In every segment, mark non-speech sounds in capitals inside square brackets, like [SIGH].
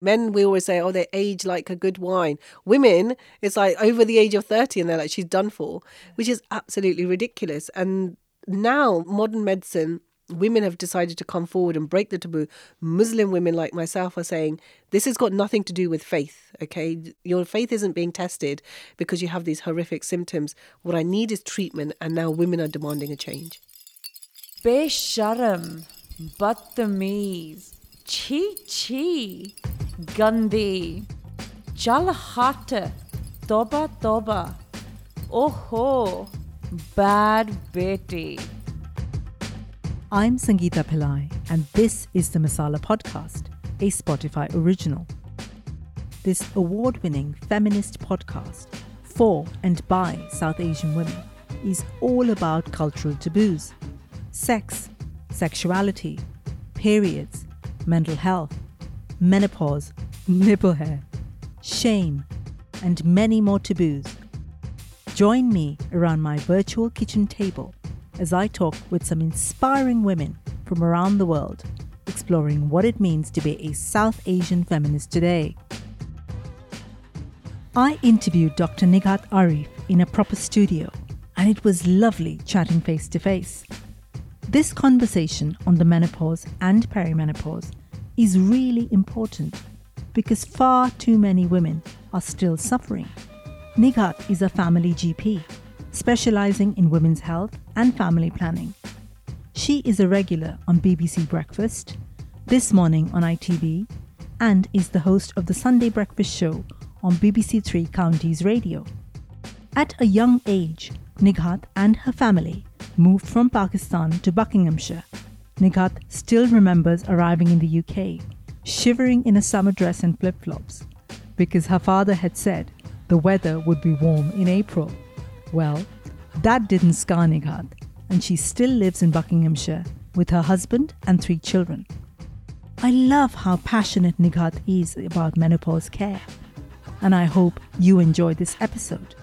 Men, we always say, oh, they age like a good wine. Women, it's like over the age of 30 and they're like, she's done for, which is absolutely ridiculous. And now, modern medicine, women have decided to come forward and break the taboo. Muslim women like myself are saying, this has got nothing to do with faith, okay? Your faith isn't being tested because you have these horrific symptoms. What I need is treatment, and now women are demanding a change. Besharam, Battamiz, Chi Chi. Gandhi, Jalhat, Toba Toba, Oho, Bad Betty. I'm Sangeeta Pillai, and this is the Masala Podcast, a Spotify original. This award winning feminist podcast for and by South Asian women is all about cultural taboos sex, sexuality, periods, mental health menopause, nipple hair, shame, and many more taboos. Join me around my virtual kitchen table as I talk with some inspiring women from around the world, exploring what it means to be a South Asian feminist today. I interviewed Dr. Nighat Arif in a proper studio, and it was lovely chatting face to face. This conversation on the menopause and perimenopause is really important because far too many women are still suffering. Nighat is a family GP, specializing in women's health and family planning. She is a regular on BBC Breakfast, This Morning on ITV, and is the host of the Sunday Breakfast Show on BBC Three Counties Radio. At a young age, Nighat and her family moved from Pakistan to Buckinghamshire Nighat still remembers arriving in the UK, shivering in a summer dress and flip flops, because her father had said the weather would be warm in April. Well, that didn't scar Nighat, and she still lives in Buckinghamshire with her husband and three children. I love how passionate Nighat is about menopause care, and I hope you enjoy this episode.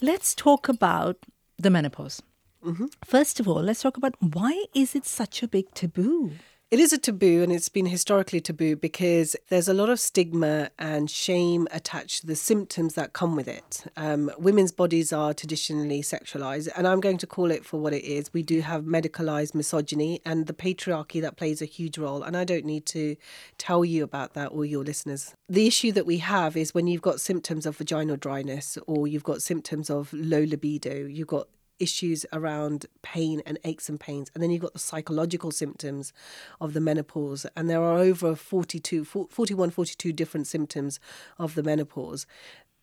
Let's talk about the menopause. Mm-hmm. First of all, let's talk about why is it such a big taboo? It is a taboo and it's been historically taboo because there's a lot of stigma and shame attached to the symptoms that come with it. Um, women's bodies are traditionally sexualized, and I'm going to call it for what it is. We do have medicalized misogyny and the patriarchy that plays a huge role, and I don't need to tell you about that or your listeners. The issue that we have is when you've got symptoms of vaginal dryness or you've got symptoms of low libido, you've got issues around pain and aches and pains. And then you've got the psychological symptoms of the menopause. And there are over 42, 41, 42 different symptoms of the menopause.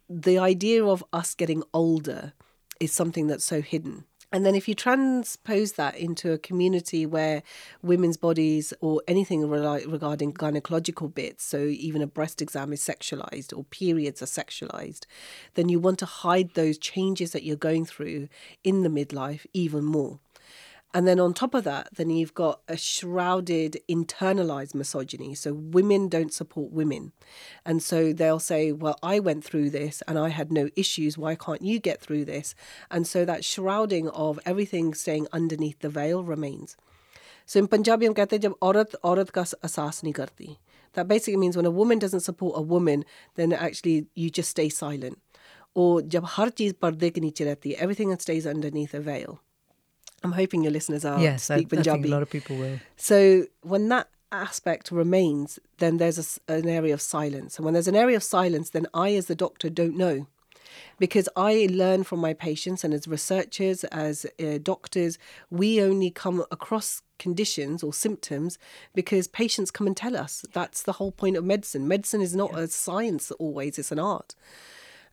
The idea of us getting older is something that's so hidden. And then, if you transpose that into a community where women's bodies or anything regarding gynecological bits, so even a breast exam is sexualized or periods are sexualized, then you want to hide those changes that you're going through in the midlife even more. And then on top of that, then you've got a shrouded internalized misogyny. So women don't support women. And so they'll say, well, I went through this and I had no issues. Why can't you get through this? And so that shrouding of everything staying underneath the veil remains. So in Punjabi हम कहते हैं जब औरत औरत का एहसास नहीं करती. That basically means when a woman doesn't support a woman, then actually you just stay silent. Or जब हर चीज़ पर्दे के नीचे रहती है, everything stays underneath a veil. I'm hoping your listeners are yes, speak I, Punjabi. I a lot of people will. So when that aspect remains, then there's a, an area of silence. And when there's an area of silence, then I, as the doctor, don't know. Because I learn from my patients, and as researchers, as uh, doctors, we only come across conditions or symptoms because patients come and tell us. That's the whole point of medicine. Medicine is not yeah. a science always, it's an art.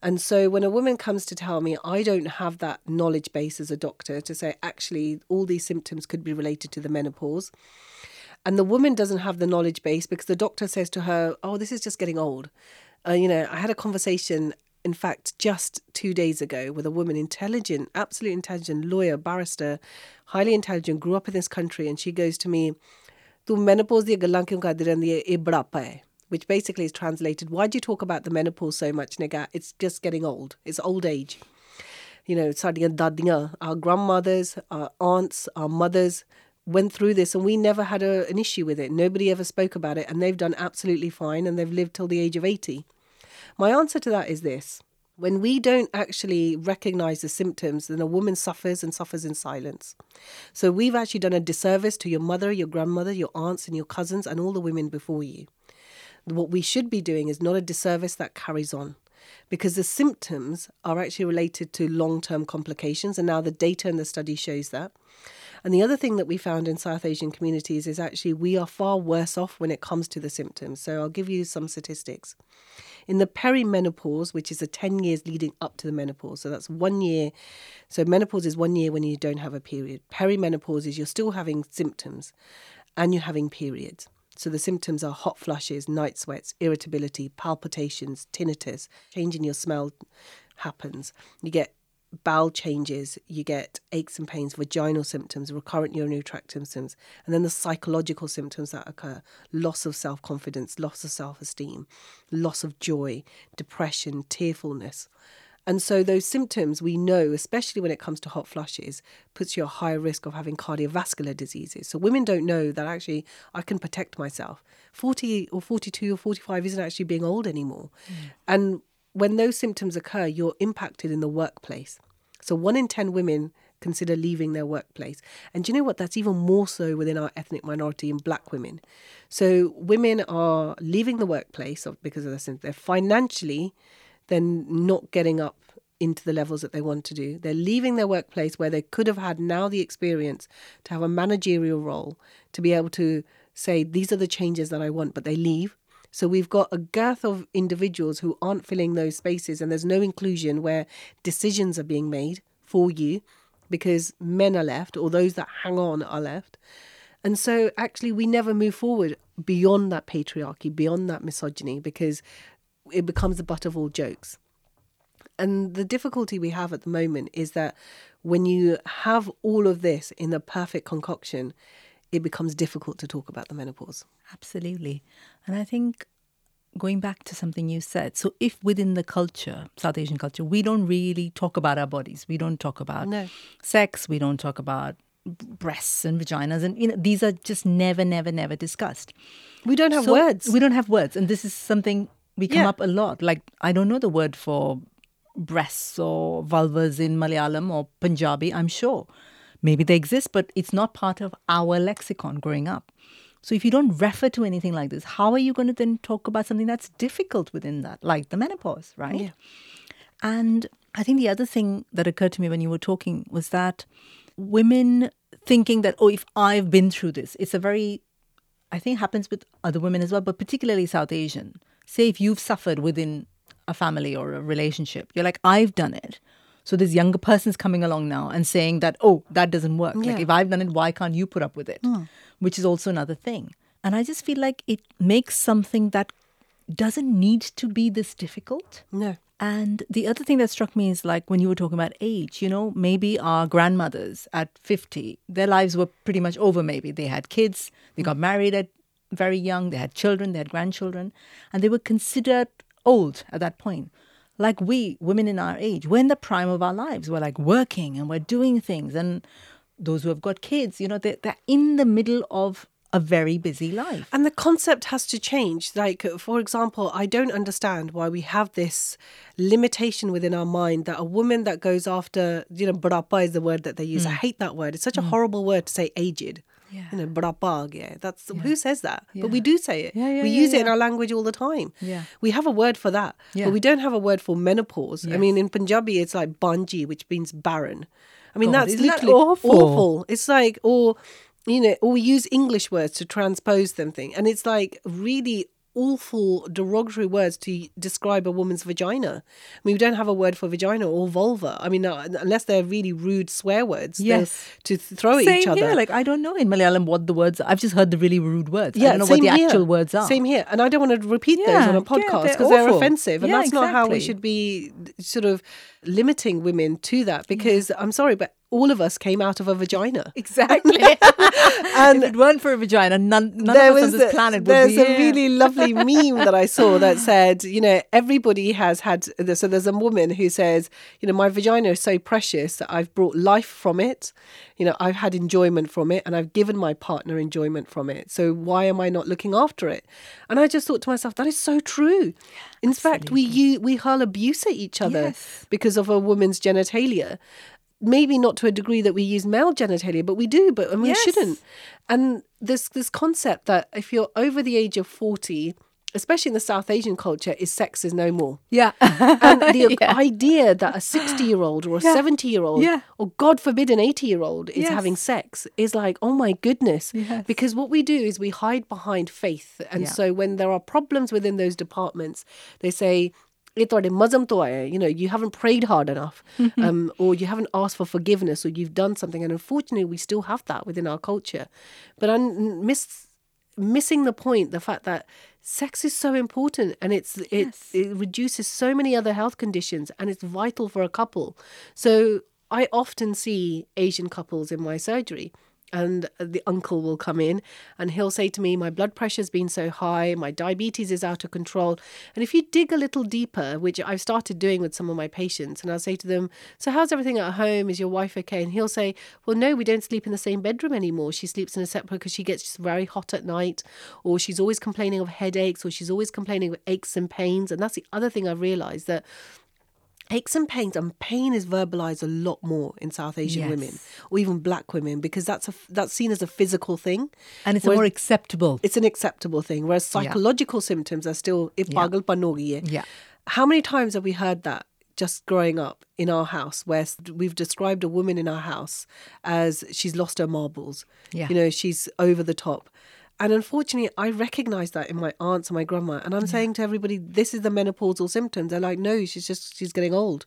And so when a woman comes to tell me, I don't have that knowledge base as a doctor to say, actually, all these symptoms could be related to the menopause. And the woman doesn't have the knowledge base because the doctor says to her, oh, this is just getting old. Uh, you know, I had a conversation in fact, just two days ago, with a woman, intelligent, absolutely intelligent lawyer, barrister, highly intelligent, grew up in this country, and she goes to me, menopause? Which basically is translated, why do you talk about the menopause so much, Nighat It's just getting old. It's old age. You know, our grandmothers, our aunts, our mothers, went through this and we never had a, an issue with it. Nobody ever spoke about it and they've done absolutely fine and they've lived till the age of 80. My answer to that is this when we don't actually recognize the symptoms, then a woman suffers and suffers in silence. So we've actually done a disservice to your mother, your grandmother, your aunts, and your cousins, and all the women before you. What we should be doing is not a disservice that carries on because the symptoms are actually related to long term complications. And now the data and the study shows that. And the other thing that we found in South Asian communities is actually we are far worse off when it comes to the symptoms. So I'll give you some statistics. In the perimenopause, which is the 10 years leading up to the menopause, so that's one year. So menopause is one year when you don't have a period. Perimenopause is you're still having symptoms and you're having periods. So the symptoms are hot flushes, night sweats, irritability, palpitations, tinnitus, change in your smell happens. You get bowel changes, you get aches and pains, vaginal symptoms, recurrent urinary tract symptoms, and then the psychological symptoms that occur loss of self confidence, loss of self esteem, loss of joy, depression, tearfulness. And so those symptoms we know, especially when it comes to hot flushes, puts you at higher risk of having cardiovascular diseases. So women don't know that actually I can protect myself. 40 or 42 or 45 isn't actually being old anymore. Mm. And when those symptoms occur, you're impacted in the workplace. So one in 10 women consider leaving their workplace. And do you know what? That's even more so within our ethnic minority and black women. So women are leaving the workplace because of this. They're financially then not getting up into the levels that they want to do. They're leaving their workplace where they could have had now the experience to have a managerial role, to be able to say, these are the changes that I want, but they leave. So we've got a girth of individuals who aren't filling those spaces, and there's no inclusion where decisions are being made for you because men are left or those that hang on are left. And so actually, we never move forward beyond that patriarchy, beyond that misogyny, because it becomes the butt of all jokes. And the difficulty we have at the moment is that when you have all of this in the perfect concoction, it becomes difficult to talk about the menopause. Absolutely. And I think going back to something you said, so if within the culture, South Asian culture, we don't really talk about our bodies, we don't talk about no. sex, we don't talk about breasts and vaginas, and you know these are just never, never, never discussed. We don't have so words. We don't have words, and this is something we come yeah. up a lot. Like I don't know the word for breasts or vulvas in Malayalam or Punjabi. I'm sure maybe they exist, but it's not part of our lexicon growing up. So if you don't refer to anything like this, how are you going to then talk about something that's difficult within that, like the menopause, right? Yeah. And I think the other thing that occurred to me when you were talking was that women thinking that, oh, if I've been through this, it's a very, I think happens with other women as well, but particularly South Asian say if you've suffered within a family or a relationship, you're like, I've done it. So this younger person's coming along now and saying that, oh, that doesn't work. Yeah. Like if I've done it, why can't you put up with it? Mm. Which is also another thing. And I just feel like it makes something that doesn't need to be this difficult. No. And the other thing that struck me is like when you were talking about age, you know, maybe our grandmothers at 50, their lives were pretty much over, maybe. They had kids, they got married at very young, they had children, they had grandchildren, and they were considered old at that point. Like we, women in our age, we're in the prime of our lives. We're like working and we're doing things. And those who have got kids, you know, they're, they're in the middle of a very busy life. And the concept has to change. Like, for example, I don't understand why we have this limitation within our mind that a woman that goes after, you know, brapa is the word that they use. Mm. I hate that word. It's such mm. a horrible word to say aged. Yeah. You know, brapag, yeah. That's yeah. who says that? Yeah. But we do say it. We use it in our language all the time. Yeah. We have a word for that. But we don't have a word for menopause. Yes. I mean, in Punjabi, it's like banji, which means barren. I mean, God, that's literally that awful? awful. It's like, or, you know, or we use English words to transpose them thing. And it's like really awful derogatory words to describe a woman's vagina. I mean, we don't have a word for vagina or vulva. I mean, uh, unless they're really rude swear words. Yes. To throw at each other. Here. Like, I don't know in Malayalam what the words are. I've just heard the really rude words. Yeah, I don't know what the here. actual words are. Same here. And I don't want to repeat yeah, those on a podcast because yeah, they're, they're, offensive. And yeah, that's exactly. not how we should be sort of limiting women to that because I'm sorry, but all of us came out of a vagina. [LAUGHS] Exactly. [LAUGHS] and if it weren't for a vagina, none, none of us on this planet would be There's a really [LAUGHS] lovely meme that I saw that said, you know, everybody has had. So there's a woman who says, you know, my vagina is so precious that I've brought life from it. You know, I've had enjoyment from it, and I've given my partner enjoyment from it. So why am I not looking after it? And I just thought to myself, that is so true. In fact, we you, we hurl abuse at each other Yes. because of a woman's genitalia. Maybe not to a degree that we use male genitalia, but we do, but and we Yes. shouldn't. And this this concept that if you're over the age of forty, especially in the South Asian culture, is sex is no more. Yeah. And the [LAUGHS] idea that a 60 year old or a 70 year old, Yeah. or God forbid, an 80 year old is Yes. having sex is like, oh my goodness. Yes. Because what we do is we hide behind faith. And Yeah. so when there are problems within those departments, they say, you know, you haven't prayed hard enough, [LAUGHS] um, or you haven't asked for forgiveness, or you've done something. And unfortunately, we still have that within our culture. But I'm miss, missing the point, the fact that sex is so important and it's yes. it reduces so many other health conditions and it's vital for a couple. So I often see Asian couples in my surgery and the uncle will come in and he'll say to me my blood pressure's been so high my diabetes is out of control. And if you dig a little deeper which i've started doing with some of my patients and i'll say to them so how's everything at home? Is your wife okay? And he'll say well no we don't sleep in the same bedroom anymore. She sleeps in a separate because she gets very hot at night or she's always complaining of headaches or she's always complaining of aches and pains. And that's the other thing i've realized that aches and pains and pain is verbalized a lot more in south asian Yes. women or even black women because that's a that's seen as a physical thing and it's a more acceptable. it's an acceptable thing whereas psychological symptoms are still if Yeah. pagal panogi hai. Yeah. how many times have we heard that just growing up in our house where we've described a woman in our house as she's lost her marbles Yeah. you know she's over the top and unfortunately i recognize that in my aunts and my grandma and i'm saying to everybody this is the menopausal symptoms. They're like no she's just she's getting old.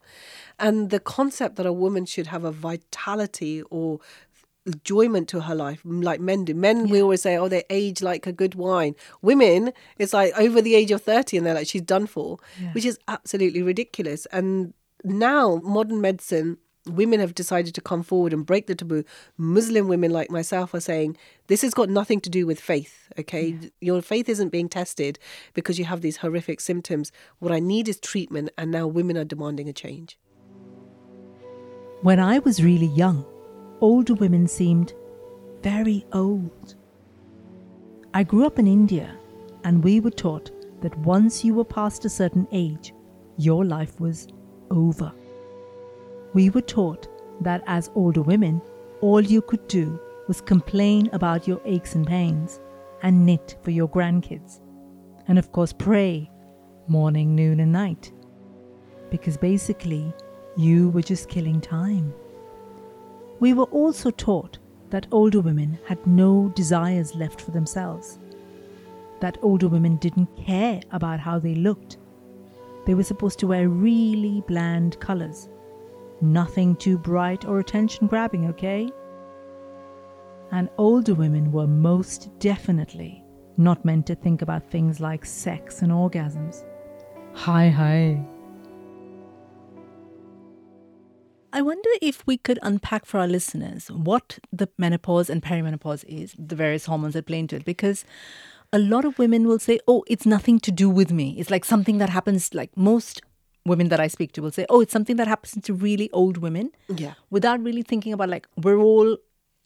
And the concept that a woman should have a vitality or enjoyment to her life like men do. Men we always say oh they age like a good wine. Women it's like over the age of 30 and they're like she's done for which is absolutely ridiculous. And now modern medicine women have decided to come forward and break the taboo muslim women like myself are saying this has got nothing to do with faith okay your faith isn't being tested because you have these horrific symptoms what i need is treatment and now women are demanding a change When I was really young, older women seemed very old. I grew up in India, and we were taught that once you were past a certain age, your life was over. We were taught that as older women, all you could do was complain about your aches and pains and knit for your grandkids. And of course, pray morning, noon, and night. Because basically, you were just killing time. We were also taught that older women had no desires left for themselves, that older women didn't care about how they looked. They were supposed to wear really bland colours, nothing too bright or attention grabbing, okay? And older women were most definitely not meant to think about things like sex and orgasms. Hi, hi. I wonder if we could unpack for our listeners what the menopause and perimenopause is, the various hormones that play into it, because a lot of women will say, oh, it's nothing to do with me. It's like something that happens, like most women that I speak to will say, oh, it's something that happens to really old women. Yeah. Without really thinking about, like, we're all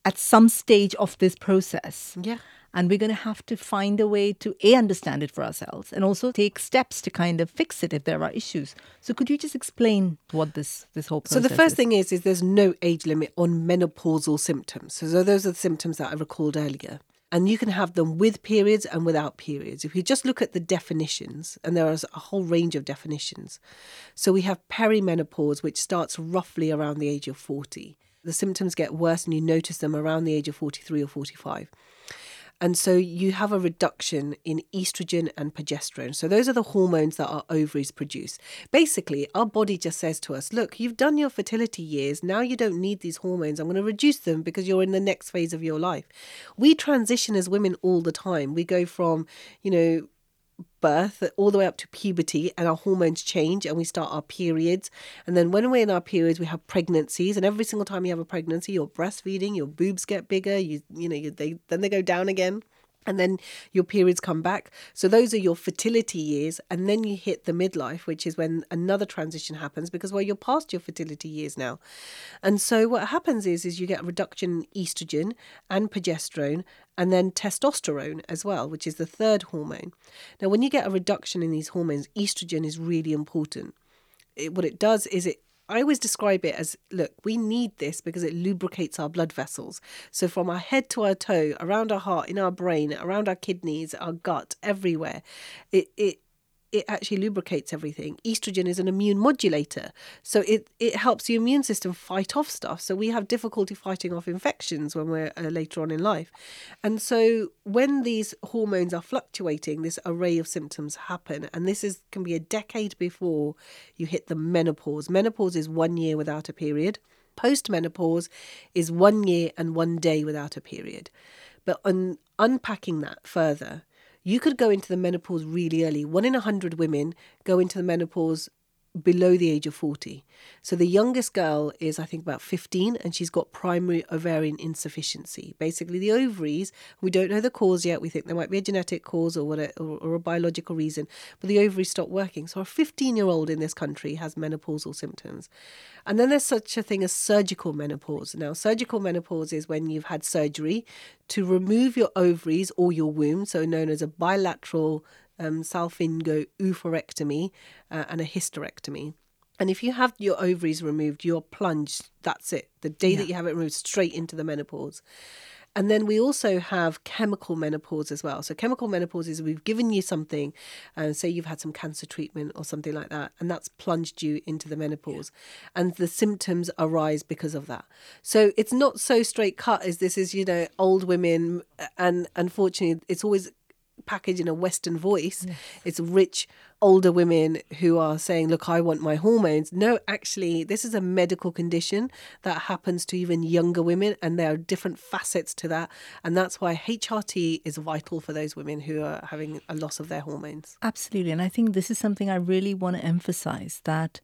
at some stage of this process. Yeah. And we're going to have to find a way to A, understand it for ourselves and also take steps to kind of fix it if there are issues. So could you just explain what this, this whole process So the first is? thing is, is there's no age limit on menopausal symptoms. So those are the symptoms that I recalled earlier. And you can have them with periods and without periods. If you just look at the definitions, and there is a whole range of definitions. So we have perimenopause, which starts roughly around the age of 40. The symptoms get worse and you notice them around the age of 43 or 45. And so you have a reduction in estrogen and progesterone. So those are the hormones that our ovaries produce. Basically, our body just says to us, look, you've done your fertility years. Now you don't need these hormones. I'm going to reduce them because you're in the next phase of your life. We transition as women all the time. We go from, you know, birth all the way up to puberty and our hormones change and we start our periods. And then when we're in our periods we have pregnancies and every single time you have a pregnancy you're breastfeeding your boobs get bigger you you know you, they then they go down again and then your periods come back. So those are your fertility years, and then you hit the midlife, which is when another transition happens because well you're past your fertility years now, and so what happens is is you get a reduction in estrogen and progesterone, and then testosterone as well, which is the third hormone. Now, when you get a reduction in these hormones, estrogen is really important. It, what it does is it I always describe it as look, we need this because it lubricates our blood vessels. So, from our head to our toe, around our heart, in our brain, around our kidneys, our gut, everywhere, it, it it actually lubricates everything. Estrogen is an immune modulator, so it, it helps the immune system fight off stuff. So we have difficulty fighting off infections when we're uh, later on in life. And so when these hormones are fluctuating, this array of symptoms happen, and this is can be a decade before you hit the menopause. Menopause is one year without a period. Postmenopause is one year and one day without a period. But un- unpacking that further, you could go into the menopause really early. One in a hundred women go into the menopause below the age of 40. So the youngest girl is, I think, about 15, and she's got primary ovarian insufficiency. Basically, the ovaries, we don't know the cause yet. We think there might be a genetic cause or, what a, or, a biological reason, but the ovaries stop working. So a 15 year old in this country has menopausal symptoms. And then there's such a thing as surgical menopause. Now, surgical menopause is when you've had surgery to remove your ovaries or your womb, so known as a bilateral um, salpingo oophorectomy uh, and a hysterectomy. And if you have your ovaries removed, you're plunged. That's it. The day yeah. that you have it removed, straight into the menopause. And then we also have chemical menopause as well. So, chemical menopause is we've given you something, and uh, say you've had some cancer treatment or something like that, and that's plunged you into the menopause. Yeah. And the symptoms arise because of that. So, it's not so straight cut as this is, you know, old women. And unfortunately, it's always package in a Western voice. Yes. It's rich older women who are saying, Look, I want my hormones. No, actually, this is a medical condition that happens to even younger women, and there are different facets to that. And that's why HRT is vital for those women who are having a loss of their hormones. Absolutely. And I think this is something I really want to emphasize that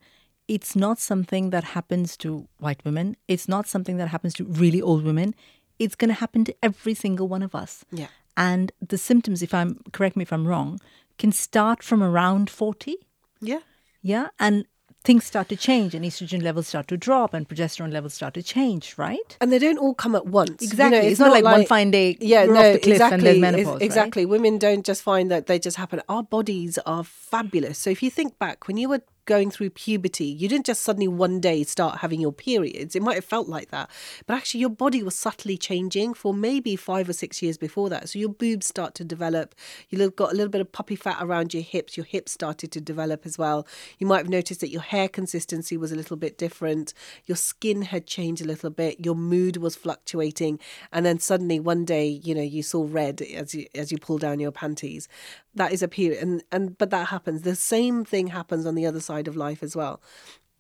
it's not something that happens to white women, it's not something that happens to really old women. It's going to happen to every single one of us. Yeah. And the symptoms, if I'm correct me if I'm wrong, can start from around 40. Yeah. Yeah. And things start to change and estrogen levels start to drop and progesterone levels start to change, right? And they don't all come at once. Exactly. You know, it's, it's, not, not like, like, one fine day yeah, no, exactly, menopause, Exactly. Right? Women don't just find that they just happen. Our bodies are fabulous. So if you think back, when you were going through puberty, you didn't just suddenly one day start having your periods. It might have felt like that, but actually your body was subtly changing for maybe five or six years before that. So your boobs start to develop. You've got a little bit of puppy fat around your hips. Your hips started to develop as well. You might have noticed that your hair consistency was a little bit different. Your skin had changed a little bit. Your mood was fluctuating, and then suddenly one day, you know, you saw red as you as you pull down your panties. That is a period, and and but that happens. The same thing happens on the other side side of life as well.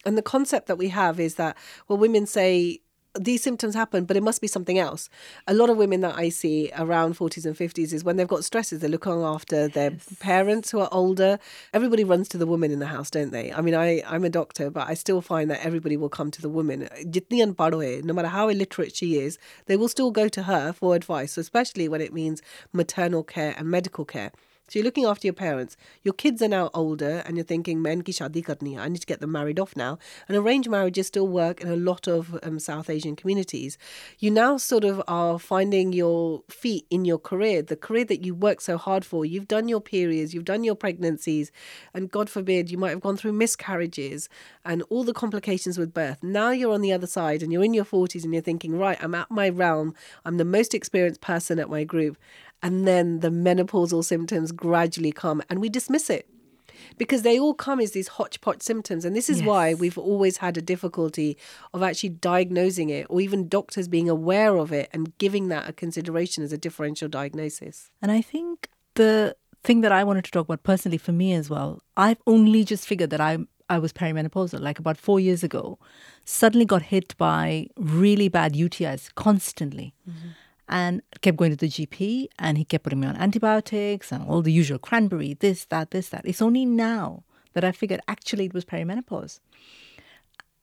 And the concept that we have is that, well, women say, these symptoms happen, but it must be something else. A lot of women that I see around 40s and 50s is when they've got stresses, they're looking after their yes. parents who are older. Everybody runs to the woman in the house, don't they? I mean, I, I'm a doctor, but I still find that everybody will come to the woman. No matter how illiterate she is, they will still go to her for advice, especially when it means maternal care and medical care. So you're looking after your parents. Your kids are now older, and you're thinking, "Men ki shadi karni. I need to get them married off now." And arranged marriages still work in a lot of um, South Asian communities. You now sort of are finding your feet in your career, the career that you worked so hard for. You've done your periods, you've done your pregnancies, and God forbid you might have gone through miscarriages and all the complications with birth. Now you're on the other side, and you're in your 40s, and you're thinking, "Right, I'm at my realm. I'm the most experienced person at my group." And then the menopausal symptoms gradually come and we dismiss it because they all come as these hodgepodge symptoms. And this is yes. why we've always had a difficulty of actually diagnosing it or even doctors being aware of it and giving that a consideration as a differential diagnosis. And I think the thing that I wanted to talk about personally for me as well, I've only just figured that I I was perimenopausal like about 4 years ago. Suddenly got hit by really bad UTIs constantly. Mm-hmm and kept going to the GP and he kept putting me on antibiotics and all the usual cranberry, this, that, this, that. It's only now that I figured actually it was perimenopause.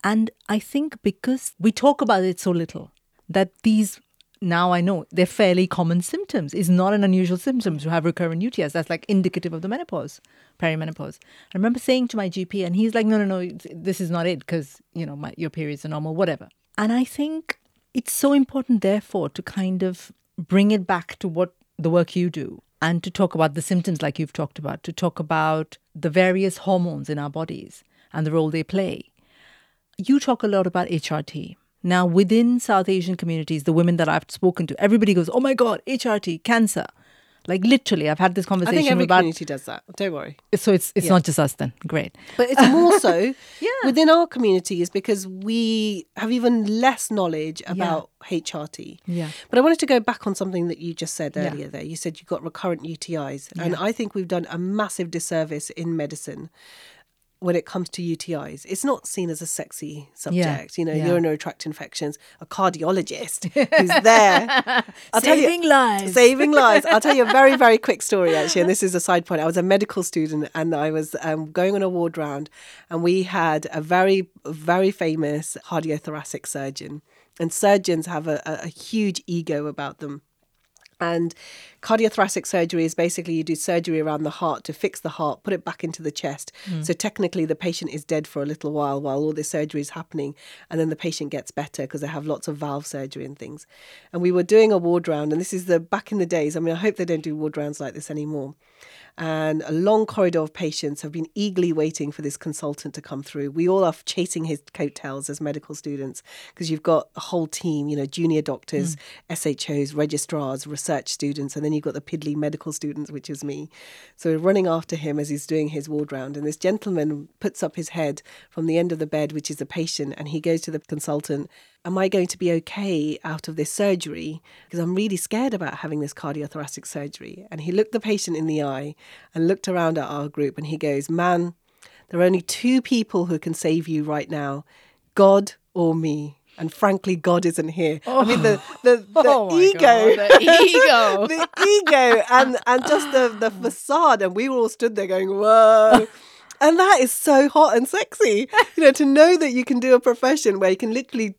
And I think because we talk about it so little, that these now I know they're fairly common symptoms. It's not an unusual symptom to have recurrent UTIs. That's like indicative of the menopause, perimenopause. I remember saying to my GP, and he's like, "No, no, no, this is not it because you know my, your periods are normal, whatever." And I think it's so important, therefore, to kind of bring it back to what the work you do and to talk about the symptoms like you've talked about, to talk about the various hormones in our bodies and the role they play. You talk a lot about HRT. Now, within South Asian communities, the women that I've spoken to, everybody goes, Oh my God, HRT, cancer. Like literally, I've had this conversation. I think every about. community does that. Don't worry. So it's it's Yeah. not just us then. Great. But it's more so [LAUGHS] Yeah. within our communities because we have even less knowledge about HRT. Yeah. But I wanted to go back on something that you just said Yeah. earlier there. You said you got recurrent UTIs. And I think we've done a massive disservice in medicine when it comes to UTIs. It's not seen as a sexy subject. You know, Yeah. urinary tract infections, a cardiologist who's there. [LAUGHS] I'll tell you- Saving lives. Saving lives. I'll tell you a very, very quick story, actually. And this is a side point. I was a medical student and I was um, going on a ward round, and we had a very, very famous cardiothoracic surgeon. And surgeons have a, a, a huge ego about them. And cardiothoracic surgery is basically you do surgery around the heart to fix the heart, put it back into the chest. Hmm. So technically, the patient is dead for a little while while all this surgery is happening. And then the patient gets better because they have lots of valve surgery and things. And we were doing a ward round, and this is the back in the days. I mean, I hope they don't do ward rounds like this anymore and a long corridor of patients have been eagerly waiting for this consultant to come through. We all are chasing his coattails as medical students because you've got a whole team, you know, junior doctors, mm. SHOs, registrars, research students, and then you've got the piddly medical students, which is me. So we're running after him as he's doing his ward round. And this gentleman puts up his head from the end of the bed, which is the patient, and he goes to the consultant am I going to be okay out of this surgery? Because I'm really scared about having this cardiothoracic surgery. And he looked the patient in the eye and looked around at our group and he goes, Man, there are only two people who can save you right now God or me. And frankly, God isn't here. I mean, the the, [LAUGHS] oh the Oh ego, God, the ego. [LAUGHS] the ego, and and just the the facade. And we were all stood there going, "Whoa!" And that is so hot and sexy, you know, to know that you can do a profession where you can literally,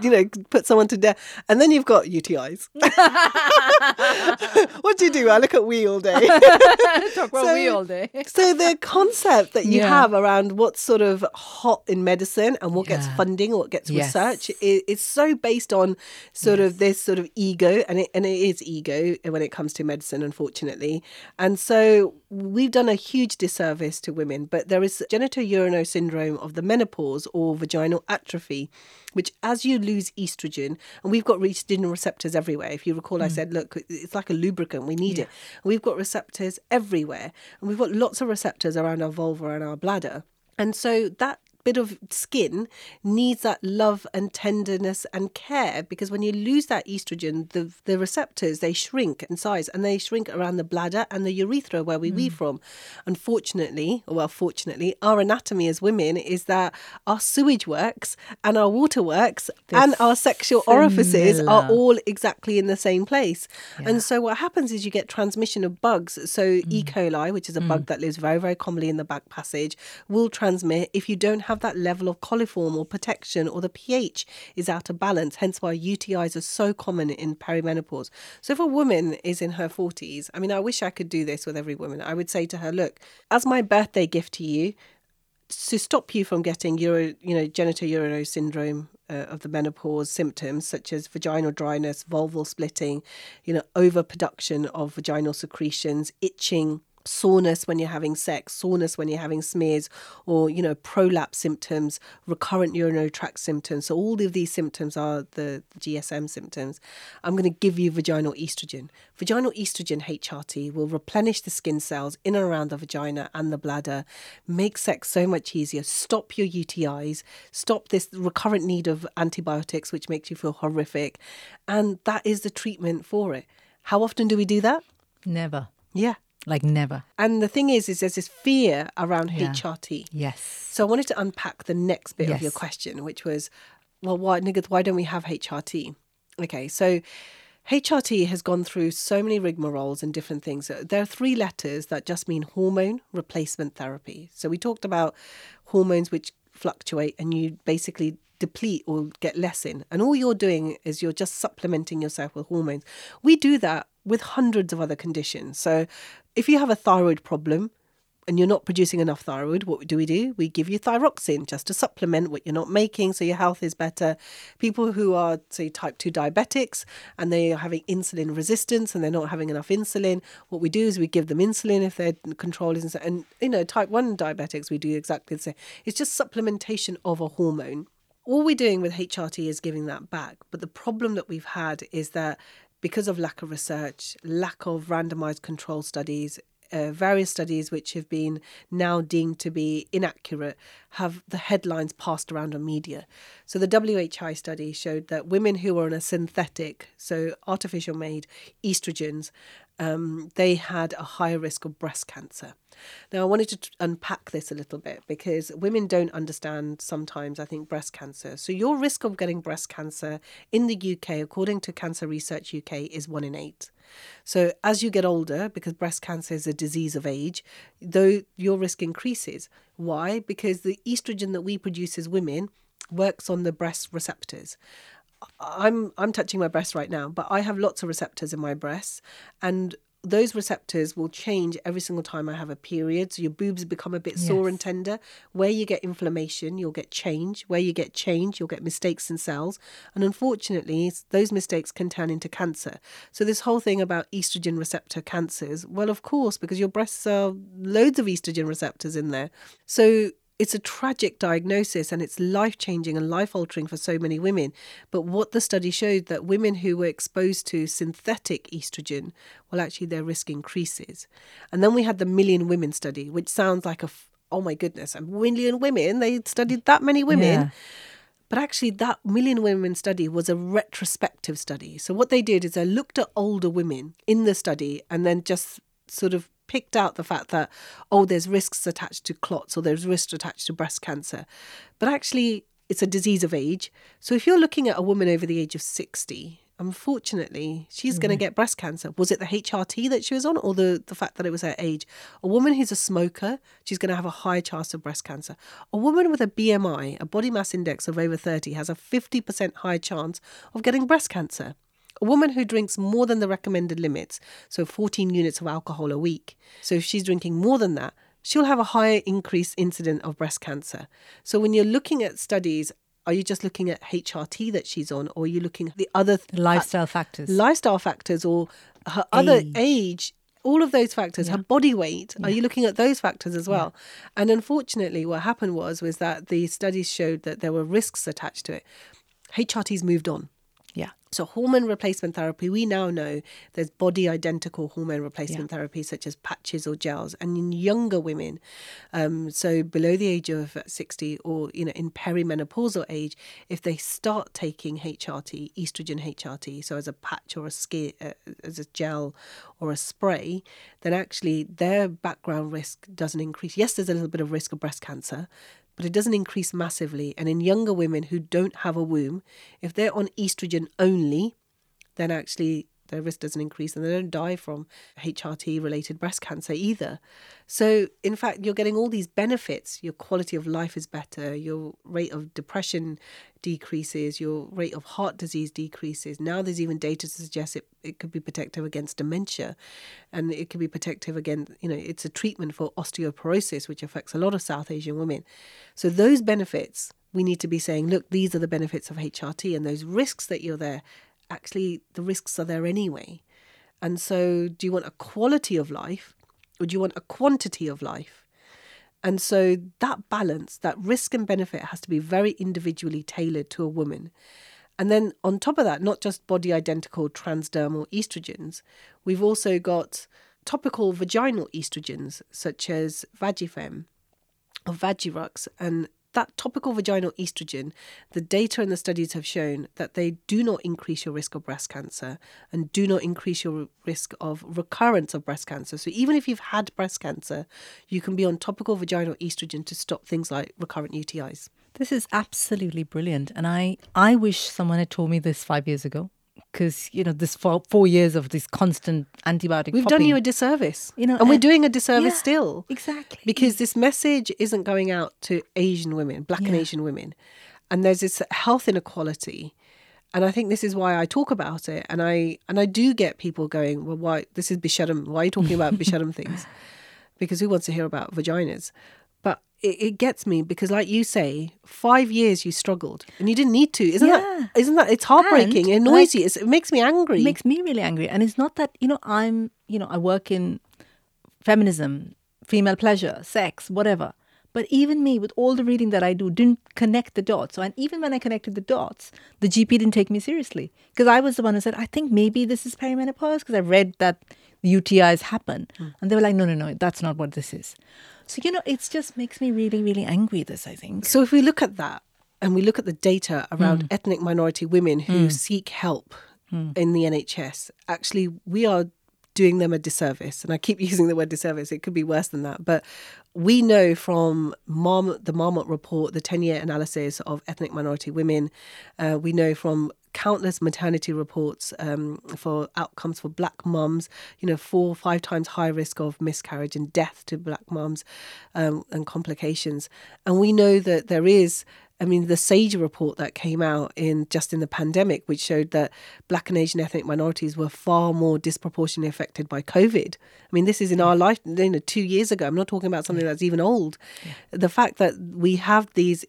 you know, put someone to death, and then you've got UTIs. [LAUGHS] what do you do? I look at wee all day. [LAUGHS] Talk about So- wee all day. so the concept that you Yeah. have around what's sort of hot in medicine and what gets Yeah. funding, what gets Yes. research, is, is so based on sort of this sort of ego, and it and it is ego when it comes to medicine, unfortunately. And so we've done a huge disservice to women. But there is genitourinary syndrome of the menopause or vaginal atrophy, which as you lose estrogen, and we've got estrogen receptors everywhere. If you recall, I mm. said, look, it's like a lubricant. We need it. We've got receptors everywhere, and we've got lots of receptors around our vulva and our bladder. And so that bit of skin needs that love and tenderness and care because when you lose that estrogen the the receptors they shrink in size and they shrink around the bladder and the urethra where we weave mm. from. Unfortunately or well fortunately our anatomy as women is that our sewage works and our water works and our sexual orifices are all exactly in the same place. And so what happens is you get transmission of bugs. So e. Mm. Coli which is a mm. bug that lives very very commonly in the back passage will transmit. If you don't have that level of coliform or protection or the pH is out of balance. Hence why UTIs are so common in perimenopause. So if a woman is in her 40s, I mean, I wish I could do this with every woman. I would say to her, look, as my birthday gift to you, to stop you from getting uro, you know, genitourinary syndrome uh, of the menopause symptoms such as vaginal dryness, vulval splitting, you know, overproduction of vaginal secretions, itching, soreness when you're having sex, soreness when you're having smears, or you know, prolapse symptoms, recurrent urinary tract symptoms. So all of these symptoms are the GSM symptoms. I'm going to give you vaginal estrogen. Vaginal estrogen HRT will replenish the skin cells in and around the vagina and the bladder, make sex so much easier, stop your UTIs, stop this recurrent need of antibiotics, which makes you feel horrific, and that is the treatment for it. How often do we do that? Never. Yeah. Like never. And the thing is, is there's this fear around Yeah. HRT. Yes. So I wanted to unpack the next bit of your question, which was, well, why, Nighat's, why don't we have HRT? Okay, so HRT has gone through so many rigmaroles and different things. There are three letters that just mean hormone replacement therapy. So we talked about hormones which fluctuate and you basically deplete or get less in. And all you're doing is you're just supplementing yourself with hormones. We do that with hundreds of other conditions. So if you have a thyroid problem, and you're not producing enough thyroid, what do we do? We give you thyroxine just to supplement what you're not making so your health is better. People who are, say, type 2 diabetics and they are having insulin resistance and they're not having enough insulin, what we do is we give them insulin if their control isn't. And, you know, type 1 diabetics, we do exactly the same. It's just supplementation of a hormone. All we're doing with HRT is giving that back. But the problem that we've had is that because of lack of research, lack of randomized control studies, uh, various studies which have been now deemed to be inaccurate have the headlines passed around on media. So the WHI study showed that women who were on a synthetic, so artificial made estrogens, um, they had a higher risk of breast cancer. Now, I wanted to t- unpack this a little bit because women don't understand sometimes, I think, breast cancer. So, your risk of getting breast cancer in the UK, according to Cancer Research UK, is one in eight. So, as you get older, because breast cancer is a disease of age, though your risk increases. Why? Because the estrogen that we produce as women works on the breast receptors. I'm I'm touching my breast right now, but I have lots of receptors in my breasts, and those receptors will change every single time I have a period. So your boobs become a bit yes. sore and tender. Where you get inflammation, you'll get change. Where you get change, you'll get mistakes in cells. And unfortunately, those mistakes can turn into cancer. So this whole thing about estrogen receptor cancers, well, of course, because your breasts are loads of estrogen receptors in there. So it's a tragic diagnosis and it's life changing and life altering for so many women. But what the study showed that women who were exposed to synthetic estrogen, well, actually their risk increases. And then we had the Million Women study, which sounds like a, oh my goodness, a million women. They studied that many women. Yeah. But actually, that Million Women study was a retrospective study. So, what they did is they looked at older women in the study and then just sort of picked out the fact that, oh, there's risks attached to clots or there's risks attached to breast cancer. But actually, it's a disease of age. So if you're looking at a woman over the age of 60, unfortunately, she's mm. going to get breast cancer. Was it the HRT that she was on or the, the fact that it was her age? A woman who's a smoker, she's going to have a high chance of breast cancer. A woman with a BMI, a body mass index of over 30, has a 50% higher chance of getting breast cancer. A woman who drinks more than the recommended limits, so 14 units of alcohol a week, so if she's drinking more than that, she'll have a higher increased incident of breast cancer. So when you're looking at studies, are you just looking at HRT that she's on, or are you looking at the other th- lifestyle factors, lifestyle factors, or her age. other age? All of those factors, yeah. her body weight. Yeah. Are you looking at those factors as well? Yeah. And unfortunately, what happened was was that the studies showed that there were risks attached to it. HRT's moved on. So, hormone replacement therapy, we now know there's body identical hormone replacement yeah. therapy, such as patches or gels. And in younger women, um, so below the age of 60 or you know in perimenopausal age, if they start taking HRT, estrogen HRT, so as a patch or a skin, uh, as a gel or a spray, then actually their background risk doesn't increase. Yes, there's a little bit of risk of breast cancer, but it doesn't increase massively. And in younger women who don't have a womb, if they're on estrogen only, then actually their risk doesn't increase and they don't die from HRT related breast cancer either. So, in fact, you're getting all these benefits. Your quality of life is better, your rate of depression decreases, your rate of heart disease decreases. Now, there's even data to suggest it, it could be protective against dementia and it could be protective against, you know, it's a treatment for osteoporosis, which affects a lot of South Asian women. So, those benefits we need to be saying, look, these are the benefits of HRT and those risks that you're there actually the risks are there anyway. And so, do you want a quality of life or do you want a quantity of life? And so, that balance, that risk and benefit has to be very individually tailored to a woman. And then, on top of that, not just body identical transdermal estrogens, we've also got topical vaginal estrogens such as Vagifem or Vagirux and that topical vaginal estrogen, the data and the studies have shown that they do not increase your risk of breast cancer and do not increase your risk of recurrence of breast cancer. So even if you've had breast cancer, you can be on topical vaginal estrogen to stop things like recurrent UTIs. This is absolutely brilliant. And I, I wish someone had told me this five years ago because you know this four, four years of this constant antibiotic. We've done you a disservice, You know, and we're doing a disservice Yeah, still exactly because this message isn't going out to Asian women, Black and Asian women, and there's this health inequality, and I think this is why I talk about it, and I and I do get people going, well, why this is Bisharam? Why are you talking about [LAUGHS] Bisharam things? Because who wants to hear about vaginas? It, it gets me because, like you say, five years you struggled and you didn't need to. Isn't Yeah. that? Isn't that? It's heartbreaking. And, it annoys like, you. It makes me angry. It makes me really angry. And it's not that, you know, I'm, you know, I work in feminism, female pleasure, sex, whatever. But even me, with all the reading that I do, didn't connect the dots. So, and even when I connected the dots, the GP didn't take me seriously because I was the one who said, I think maybe this is perimenopause because I read that UTIs happen. Hmm. And they were like, no, no, no, that's not what this is. So, you know, it just makes me really, really angry, this, I think. So if we look at that and we look at the data around Hmm. ethnic minority women who seek help in the NHS, actually we are doing them a disservice. And I keep [LAUGHS] using the word disservice. It could be worse than that. But we know from Marm- the Marmot report, the 10 year analysis of ethnic minority women, uh, we know from countless maternity reports um, for outcomes for black mums, you know, four or five times high risk of miscarriage and death to black mums um, and complications. And we know that there is I mean, the SAGE report that came out in just in the pandemic, which showed that Black and Asian ethnic minorities were far more disproportionately affected by COVID. I mean, this is in our life, you know, two years ago. I'm not talking about something that's even old. The fact that we have these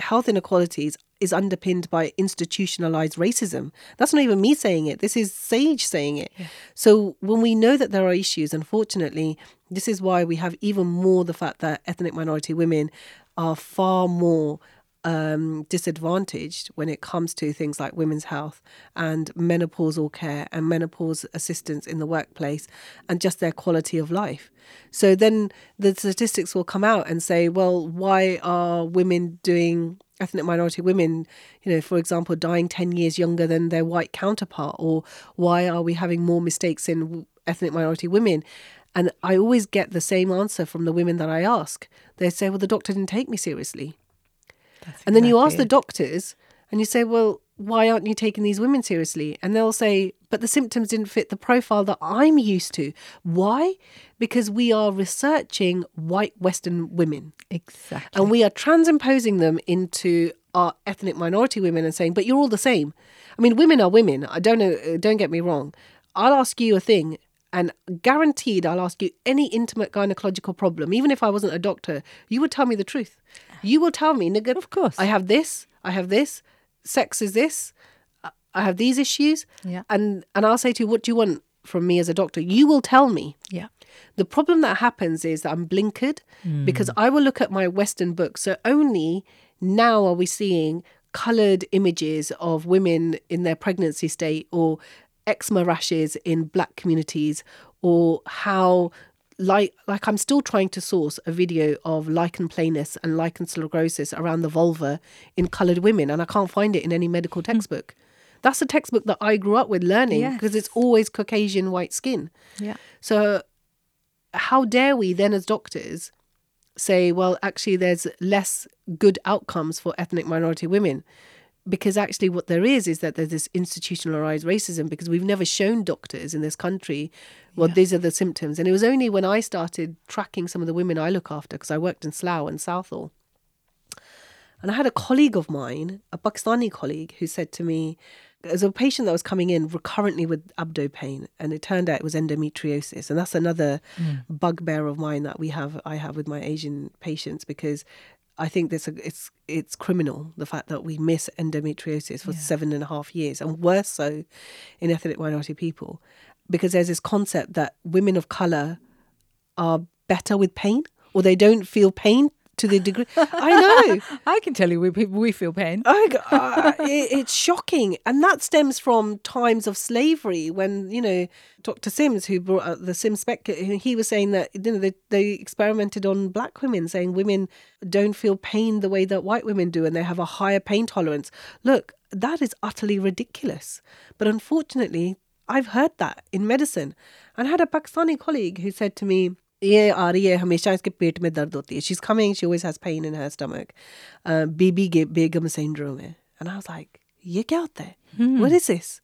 health inequalities is underpinned by institutionalized racism. That's not even me saying it. This is Sage saying it. So when we know that there are issues, unfortunately, this is why we have even more the fact that ethnic minority women are far more um, disadvantaged when it comes to things like women's health and menopausal care and menopause assistance in the workplace and just their quality of life. So then the statistics will come out and say, well, why are women doing ethnic minority women, you know, for example, dying 10 years younger than their white counterpart? Or why are we having more mistakes in ethnic minority women? And I always get the same answer from the women that I ask. They say, well, the doctor didn't take me seriously. and then you ask the doctors and you say, well, why aren't you taking these women seriously? And they'll say, but the symptoms didn't fit the profile that I'm used to. Why? Because we are researching white Western women Exactly. and we are transimposing them into our ethnic minority women and saying, "But you're all the same." I mean, women are women. I don't know. uh, Don't get me wrong. I'll ask you a thing, and guaranteed, I'll ask you any intimate gynecological problem, even if I wasn't a doctor. You would tell me the truth. You will tell me, Nighat. Of course. I have this. I have this. Sex is this. I- have these issues. Yeah. And and I'll say to you, "What do you want from me as a doctor?" You will tell me. yeah. The problem that happens is that I'm blinkered hmm. because I will look at my Western books. So only now are we seeing colored images of women in their pregnancy state or eczema rashes in black communities or how like like I'm still trying to source a video of lichen planus and lichen sclerosus around the vulva in colored women and I can't find it in any medical hmm. textbook. That's the textbook that I grew up with learning Yes. because it's always Caucasian white skin. Yeah. So, how dare we then, as doctors, say, well, actually, there's less good outcomes for ethnic minority women? Because actually, what there is is that there's this institutionalized racism because we've never shown doctors in this country, well, these are the symptoms. And it was only when I started tracking some of the women I look after, because I worked in Slough and Southall. And I had a colleague of mine, a Pakistani colleague, who said to me, there's a patient that was coming in recurrently with abdo pain, and it turned out it was endometriosis, and that's another hmm. bugbear of mine that we have. I have with my Asian patients because I think this it's it's criminal the fact that we miss endometriosis for seven and a half years, and worse so in ethnic minority people, because there's this concept that women of color are better with pain or they don't feel pain to the degree. [LAUGHS] I know. I can tell you we, we feel pain. I, uh, [LAUGHS] it, it's shocking, and that stems from times of slavery. When you know Dr. Sims, who brought out the Sims spec, he was saying that you know they, they experimented on black women, saying women don't feel pain the way that white women do, and they have a higher pain tolerance. Look, that is utterly ridiculous. But unfortunately, I've heard that in medicine, and I had a Pakistani colleague who said to me. She's coming. She always has pain in her stomach. Uh, है she is coming she ओज has "What is this?"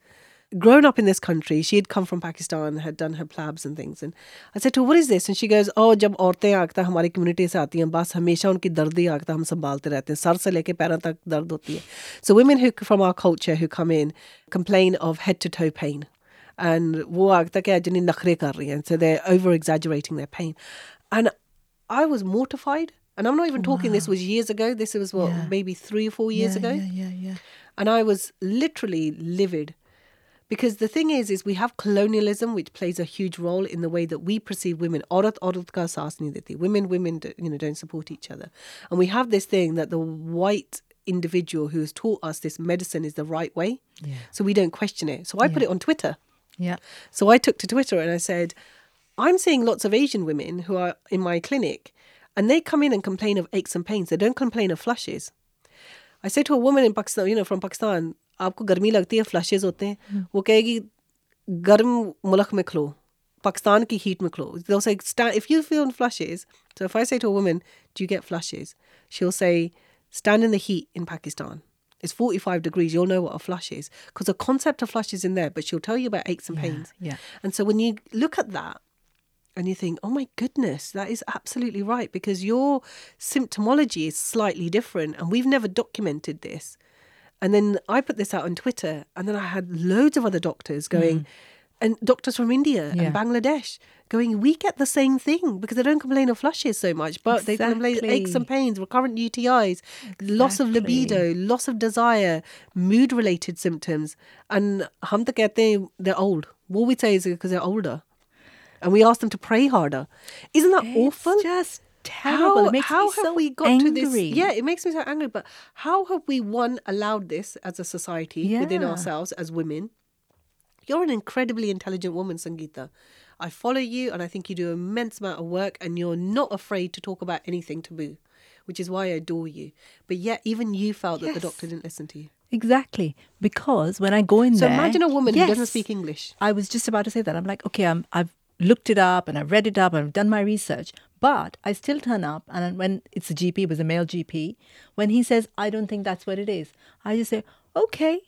Grown up in this country, she had come from Pakistan, and had done her PLABs and things. And I said to her, What is this? And she goes, Oh, jab orte aakta, humare community se aati hain, bas hamesha unki dardi aakta, hum sambalte rehte hain, sar se leke pairon tak dard hoti hai. So women from our culture who come in complain of head to toe pain And वो आगता कि जिन्हें नखरे कर रही हैं. So they're over exaggerating their pain. And I was mortified. And I'm not even talking this was years ago. This was what, Yeah. maybe three or four years yeah, ago. Yeah, yeah, yeah. And I was literally livid. Because the thing is, is we have colonialism, which plays a huge role in the way that we perceive women. Aurat aurat ka saas nahi deti. Women, women, do- you know, don't support each other, and we have this thing that the white individual who has taught us this medicine is the right way, Yeah. so we don't question it. So I put it on Twitter. Yeah. So I took to Twitter and I said, I'm seeing lots of Asian women who are in my clinic and they come in and complain of aches and pains. They don't complain of flushes. I said to a woman in Pakistan, you know, from Pakistan, आपको गर्मी लगती है flushes होते हैं वो कहेगी गर्म मुल्क में खलो पाकिस्तान की हीट में खलो they'll say stand if you feel flushes so if I say to a woman do you get flushes she'll say stand in the heat in Pakistan it's 45 degrees you'll know what a flush is because the concept of flush is in there but she'll tell you about aches and pains yeah. and so when you look at that and you think, oh my goodness, that is absolutely right because your symptomology is slightly different and we've never documented this. And then I put this out on Twitter and then I had loads of other doctors going, hmm. and doctors from India Yeah. and Bangladesh going, we get the same thing because they don't complain of flushes so much, but they complain of aches and pains, recurrent UTIs, loss of libido, loss of desire, mood related symptoms. And hum hain, they're old. What we say is because they're older. And we ask them to pray harder. Isn't that awful? Just terrible. How, it makes how me have so we got angry. to this? Yeah, it makes me so angry. But how have we, one, allowed this as a society within ourselves as women? You're an incredibly intelligent woman, Sangeeta. I follow you and I think you do an immense amount of work and you're not afraid to talk about anything taboo, which is why I adore you. But yet, even you felt that the doctor didn't listen to you. Exactly. Because when I go in So there. So imagine a woman who doesn't speak English. I was just about to say that. I'm like, okay, I'm, I've looked it up and I've read it up and I've done my research, but I still turn up. And when it's a GP, it was a male GP, when he says, I don't think that's what it is, I just say, okay.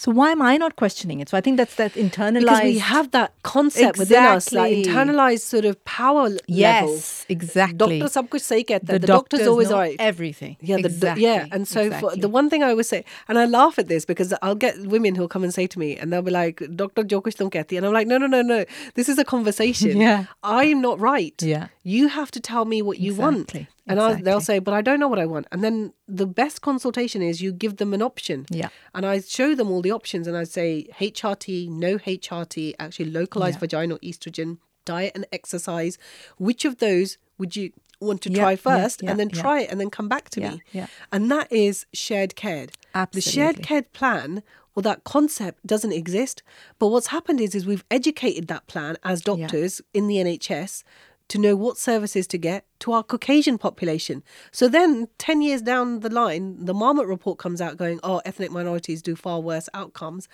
So why am I not questioning it? So I think that's that internalized. Because we have that concept exactly. within us, that internalized sort of power yes, level. Yes, exactly. Doctor, sab kuch sahi kehta. The, the doctor's, doctor's always right. Everything. Yeah, exactly. the, yeah. And so exactly. for, the one thing I always say, and I laugh at this because I'll get women who'll come and say to me, and they'll be like, "Doctor, jo kuch tum kehti," and I'm like, "No, no, no, no. This is a conversation. [LAUGHS] yeah, I'm not right. Yeah, you have to tell me what you exactly. want. Exactly, And I, they'll say, "But I don't know what I want." And then the best consultation is you give them an option. Yeah. And I show them all the options, and I say HRT, no HRT, actually localized Yeah. vaginal estrogen, diet and exercise. Which of those would you want to Yeah, try first, yeah, and then yeah. try it, and then come back to Yeah, me? yeah. And that is shared care. The shared Absolutely. care plan well that concept doesn't exist. But what's happened is, is we've educated that plan as doctors in the NHS to know what services to get to our Caucasian population. So then 10 years down the line, the Marmot report comes out going, oh, ethnic minorities do far worse outcomes.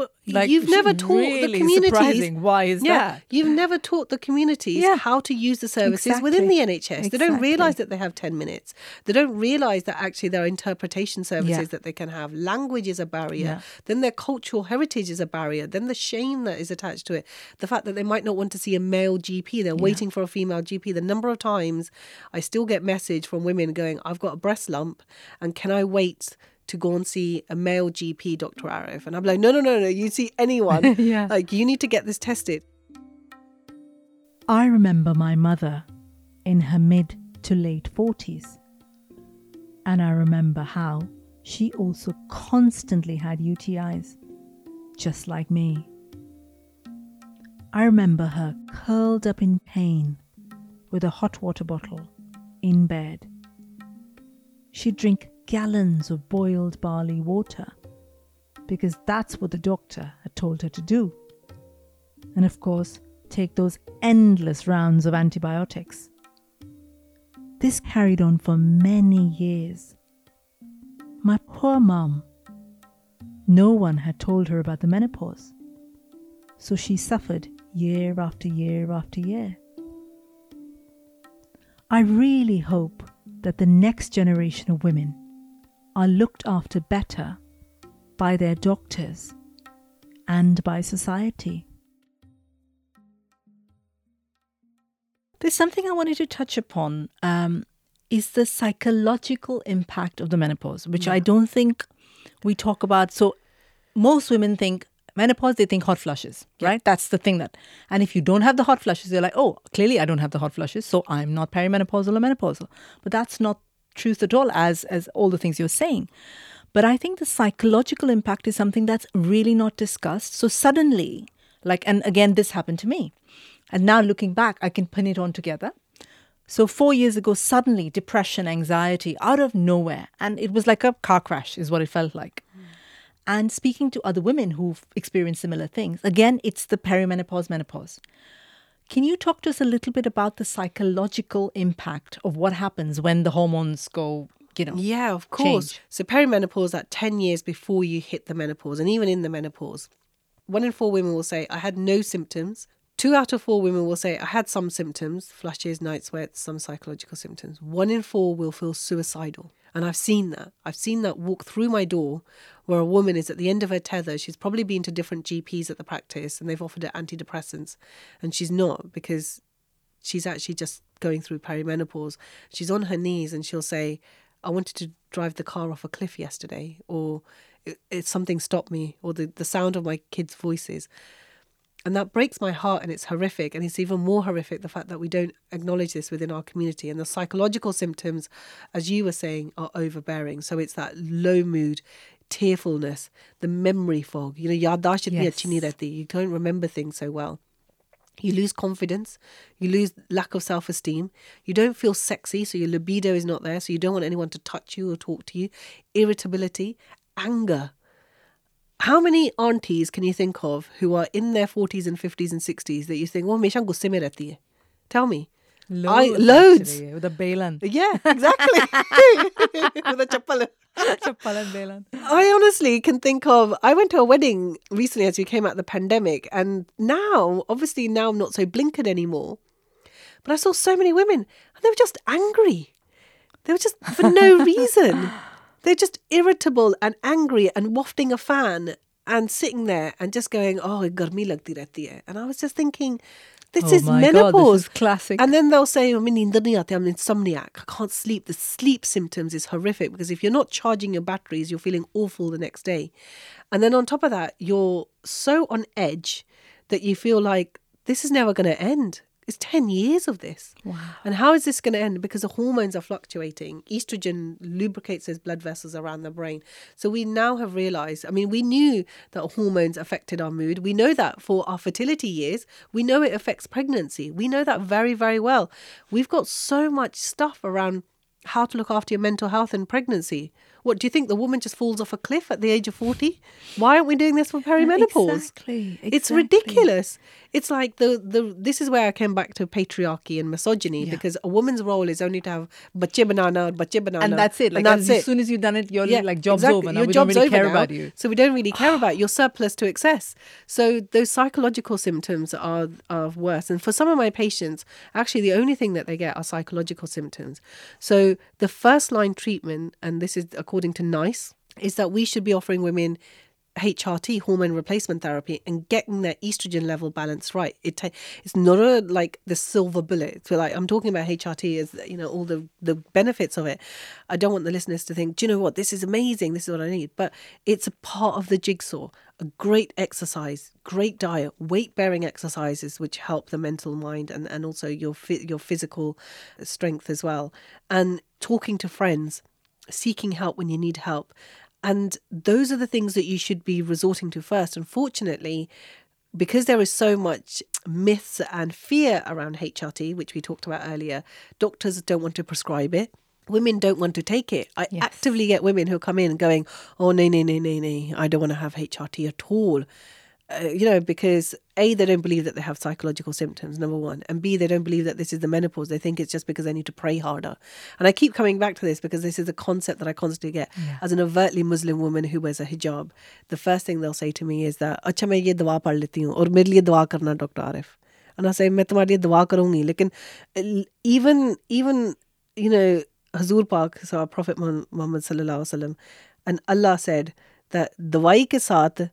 Well, Like, you've never taught the really communities. surprising. Why is yeah, that? You've never taught the communities Yeah. how to use the services within the NHS. They don't realize that they have 10 minutes. They don't realize that actually there are interpretation services Yeah. that they can have. Language is a barrier. Yeah. Then their cultural heritage is a barrier. Then the shame that is attached to it. The fact that they might not want to see a male GP. They're waiting for a female GP. The number of times I still get message from women going, I've got a breast lump and can I wait to go and see a male GP, Dr. Arif? And I'm like, no, no, no, no. You see anyone. [LAUGHS] Yeah. Like, you need to get this tested. I remember my mother in her mid to late 40s. And I remember how she also constantly had UTIs, just like me. I remember her curled up in pain with a hot water bottle in bed. She'd drink gallons of boiled barley water because that's what the doctor had told her to do and of course, take those endless rounds of antibiotics. This carried on for many years. My poor mum. No one had told her about the menopause, so she suffered year after year after year. I really hope that the next generation of women are looked after better by their doctors and by society. There's something I wanted to touch upon um, is the psychological impact of the menopause, which I don't think we talk about. So most women think menopause, they think hot flushes, right? That's the thing that, and if you don't have the hot flushes, you're like, oh, clearly I don't have the hot flushes, so I'm not perimenopausal or menopausal. But that's not truth at all, as as all the things you're saying. But I think the psychological impact is something that's really not discussed. So suddenly, like, and again, this happened to me. And now looking back, I can pin it on together. So, four years ago, suddenly depression, anxiety out of nowhere. And it was like a car crash, is what it felt like. And speaking to other women who've experienced similar things, again, it's the perimenopause, menopause. Can you talk to us a little bit about the psychological impact of what happens when the hormones go, you know? Yeah, of course. change. So perimenopause at 10 years before you hit the menopause and even in the menopause. One in four women will say, I had no symptoms. Two out of four women will say, I had some symptoms, flushes, night sweats, some psychological symptoms. One in four will feel suicidal. And I've seen that. I've seen that walk through my door where a woman is at the end of her tether. She's probably been to different GPs at the practice and they've offered her antidepressants. And she's not because she's actually just going through perimenopause. She's on her knees and she'll say, I wanted to drive the car off a cliff yesterday, or it, it, something stopped me, or the, the sound of my kids' voices. And that breaks my heart and it's horrific. And it's even more horrific the fact that we don't acknowledge this within our community. And the psychological symptoms, as you were saying, are overbearing. So it's that low mood, tearfulness, the memory fog. You know, yadash itni Yes. achhi nahi rehti. you don't remember things so well. You lose confidence, you lose lack of self esteem, you don't feel sexy, so your libido is not there, so you don't want anyone to touch you or talk to you, irritability, anger. How many aunties can you think of who are in their 40s and 50s and 60s that you think, oh, meshan gusse mein rehti hai? Tell me. I, loads. actually, with a balan. Yeah, [LAUGHS] exactly. [LAUGHS] With a chappal. Chappal and balan. I honestly can think of. I went to a wedding recently as we came out of the pandemic, and now, obviously, now I'm not so blinkered anymore. But I saw so many women, and they were just angry. They were just for no [LAUGHS] reason. They're just irritable and angry and wafting a fan and sitting there and just going, "Oh, garmi lagti rehti hai." And I was just thinking, this Oh is my God, menopause. this is classic. And then they'll say, oh, I'm I'm insomniac. I can't sleep. The sleep symptoms is horrific because if you're not charging your batteries, you're feeling awful the next day. And then on top of that, you're so on edge that you feel like this is never going to end. It's 10 years of this. Wow. And how is this going to end? Because the hormones are fluctuating. Estrogen lubricates those blood vessels around the brain. So we now have realized, I mean, we knew that hormones affected our mood. We know that for our fertility years. We know it affects pregnancy. We know that very, very well. We've got so much stuff around how to look after your mental health in pregnancy. What do you think? The woman just falls off a cliff at the age of 40? Why aren't we doing this for perimenopause? Exactly. It's ridiculous. It's like the the this is where I came back to patriarchy and misogyny Yeah. because a woman's role is only to have bache banana or bache banana. And that's it. Like that's as it. soon as you've done it, you're Yeah, like job's exactly. over. Now Your we don't job's really over care now, about you. So we don't really care about [SIGHS] you. You're surplus to excess. So those psychological symptoms are are worse. And for some of my patients, actually the only thing that they get are psychological symptoms. So the first line treatment, and this is according to NICE, is that we should be offering women HRT hormone replacement therapy and getting their estrogen level balanced right. It ta- it's not a like the silver bullet. So like I'm talking about HRT as you know all the the benefits of it. I don't want the listeners to think, do you know what? This is amazing. This is what I need. But it's a part of the jigsaw. A great exercise, great diet, weight bearing exercises which help the mental mind and and also your your physical strength as well. And talking to friends seeking help when you need help. And those are the things that you should be resorting to first. Unfortunately, because there is so much myths and fear around HRT, which we talked about earlier, doctors don't want to prescribe it. Women don't want to take it. I Yes. actively get women who come in going, "Oh no, no, no, no, no! I don't want to have HRT at all." Uh, you know, because A, they don't believe that they have psychological symptoms, number one. And B, they don't believe that this is the menopause. They think it's just because they need to pray harder. And I keep coming back to this because this is a concept that I constantly get. Yeah. As an overtly Muslim woman who wears a hijab, the first thing they'll say to me is that, Acha, main ye dawa pad leti hun, aur liye karna, Dr. Arif. And I say, main tumhari dawa karungi. Lekin uh, even, even, you know, Hazur Park so our Prophet Muhammad sallallahu alaihi wasallam, and Allah said that dawai ke saath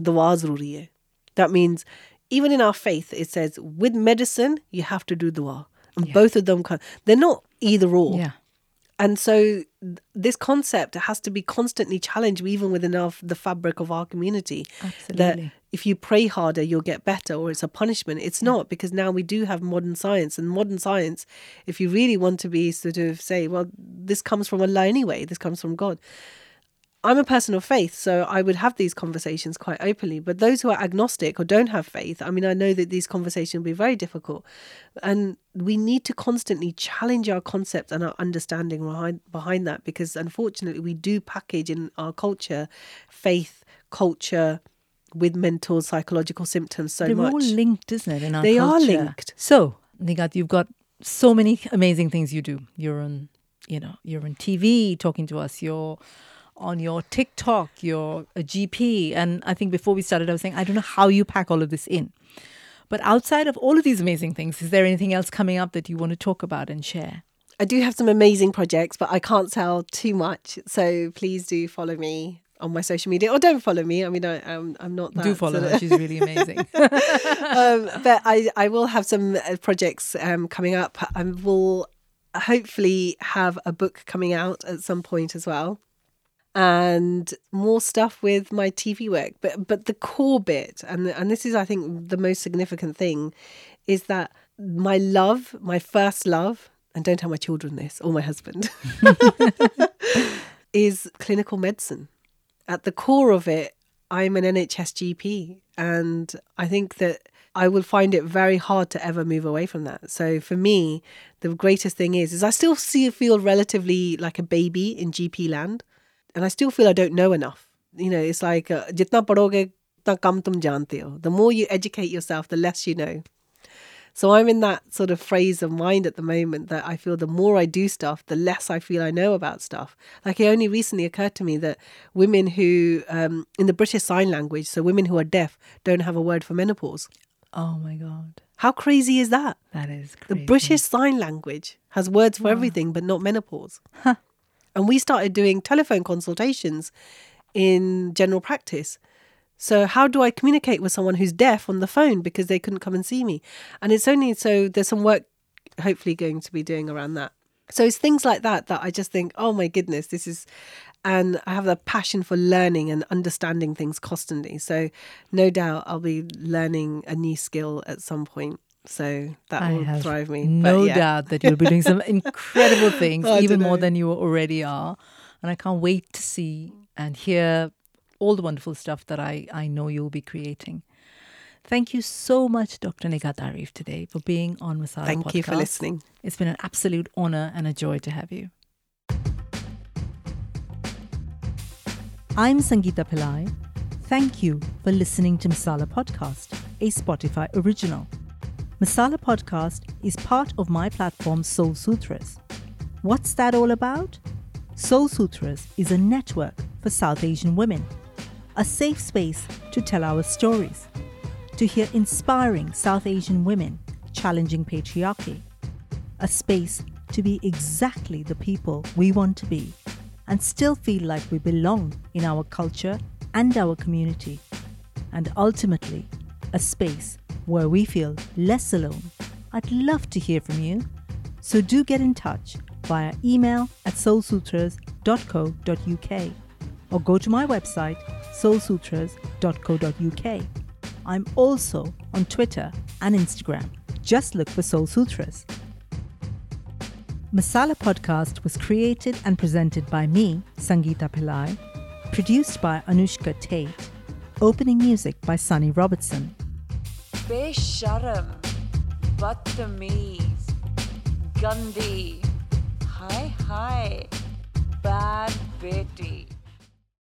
dua zaruri hai. That means even in our faith, it says with medicine, you have to do dua. And both of them, can, they're not either or. Yeah. And so th- this concept has to be constantly challenged, even within our, the fabric of our community. Absolutely. That if you pray harder, you'll get better, or it's a punishment. It's not because now we do have modern science, and modern science, if you really want to be sort of say, well, this comes from Allah anyway, this comes from God. I'm a person of faith, so I would have these conversations quite openly. But those who are agnostic or don't have faith, I mean, I know that these conversations will be very difficult. And we need to constantly challenge our concept and our understanding behind, behind that because unfortunately, we do package in our culture faith, culture with mental, psychological symptoms so much. They're much. all linked, isn't it? In our They are linked. So, Nighat, you've got so many amazing things you do. You're on, you know, you're on TV talking to us. You're on your TikTok. You're a GP. And I think before we started, I was saying, I don't know how you pack all of this in. But outside of all of these amazing things, is there anything else coming up that you want to talk about and share? I do have some amazing projects, but I can't tell too much. So please do follow me on my social media, or don't follow me. I mean, I, I'm I'm not that do follow sort her. She's really [LAUGHS] amazing. um, but I I will have some uh, projects um, coming up. I will hopefully have a book coming out at some point as well, and more stuff with my TV work. But but the core bit, and and this is I think the most significant thing, is that my love, my first love, and don't tell my children this or my husband, [LAUGHS] [LAUGHS] is clinical medicine. At the core of it, I'm an NHS GP, and I think that I will find it very hard to ever move away from that. So for me, the greatest thing is is I still see feel relatively like a baby in GP land, and I still feel I don't know enough. You know, it's like uh, jitna padoge, kam tum jante ho. The more you educate yourself, the less you know. So I'm in that sort of phrase of mind at the moment that I feel the more I do stuff, the less I feel I know about stuff. Like it only recently occurred to me that women who, um, in the British Sign Language, so women who are deaf don't have a word for menopause. Oh my God. How crazy is that? That is crazy. The British Sign Language has words for wow. everything but not menopause. Huh. And we started doing telephone consultations in general practice. So how do I communicate with someone who's deaf on the phone because they couldn't come and see me? And it's only so there's some work hopefully going to be doing around that. So it's things like that that I just think, oh my goodness, this is, and I have a passion for learning and understanding things constantly. So no doubt I'll be learning a new skill at some point. So that I will thrive me. No yeah. doubt that you'll be doing some [LAUGHS] incredible things, oh, I even more than you already are. And I can't wait to see and hear all the wonderful stuff that I, I know you'll be creating. Thank you so much, Dr. Nighat Arif, today for being on Masala Thank you for listening. It's been an absolute honor and a joy to have you. I'm Sangeeta Pillai. Thank you for listening to Masala Podcast, a Spotify original. Masala Podcast is part of my platform Soul Sutras. What's that all about? Soul Sutras is a network for South Asian women, a safe space to tell our stories, to hear inspiring South Asian women challenging patriarchy, a space to be exactly the people we want to be and still feel like we belong in our culture and our community, and ultimately, a space where we feel less alone. I'd love to hear from you, so do get in touch via email at soulsutras.co.uk or go to my website soulsutras.co.uk. I'm also on Twitter and Instagram. Just look for Soul Sutras. Masala Podcast was created and presented by me, Sangeeta Pillai, produced by Anushka Tate, opening music by Sunny Robertson. बेशरम बदतमीज गंदी हाय हाय bad बेटी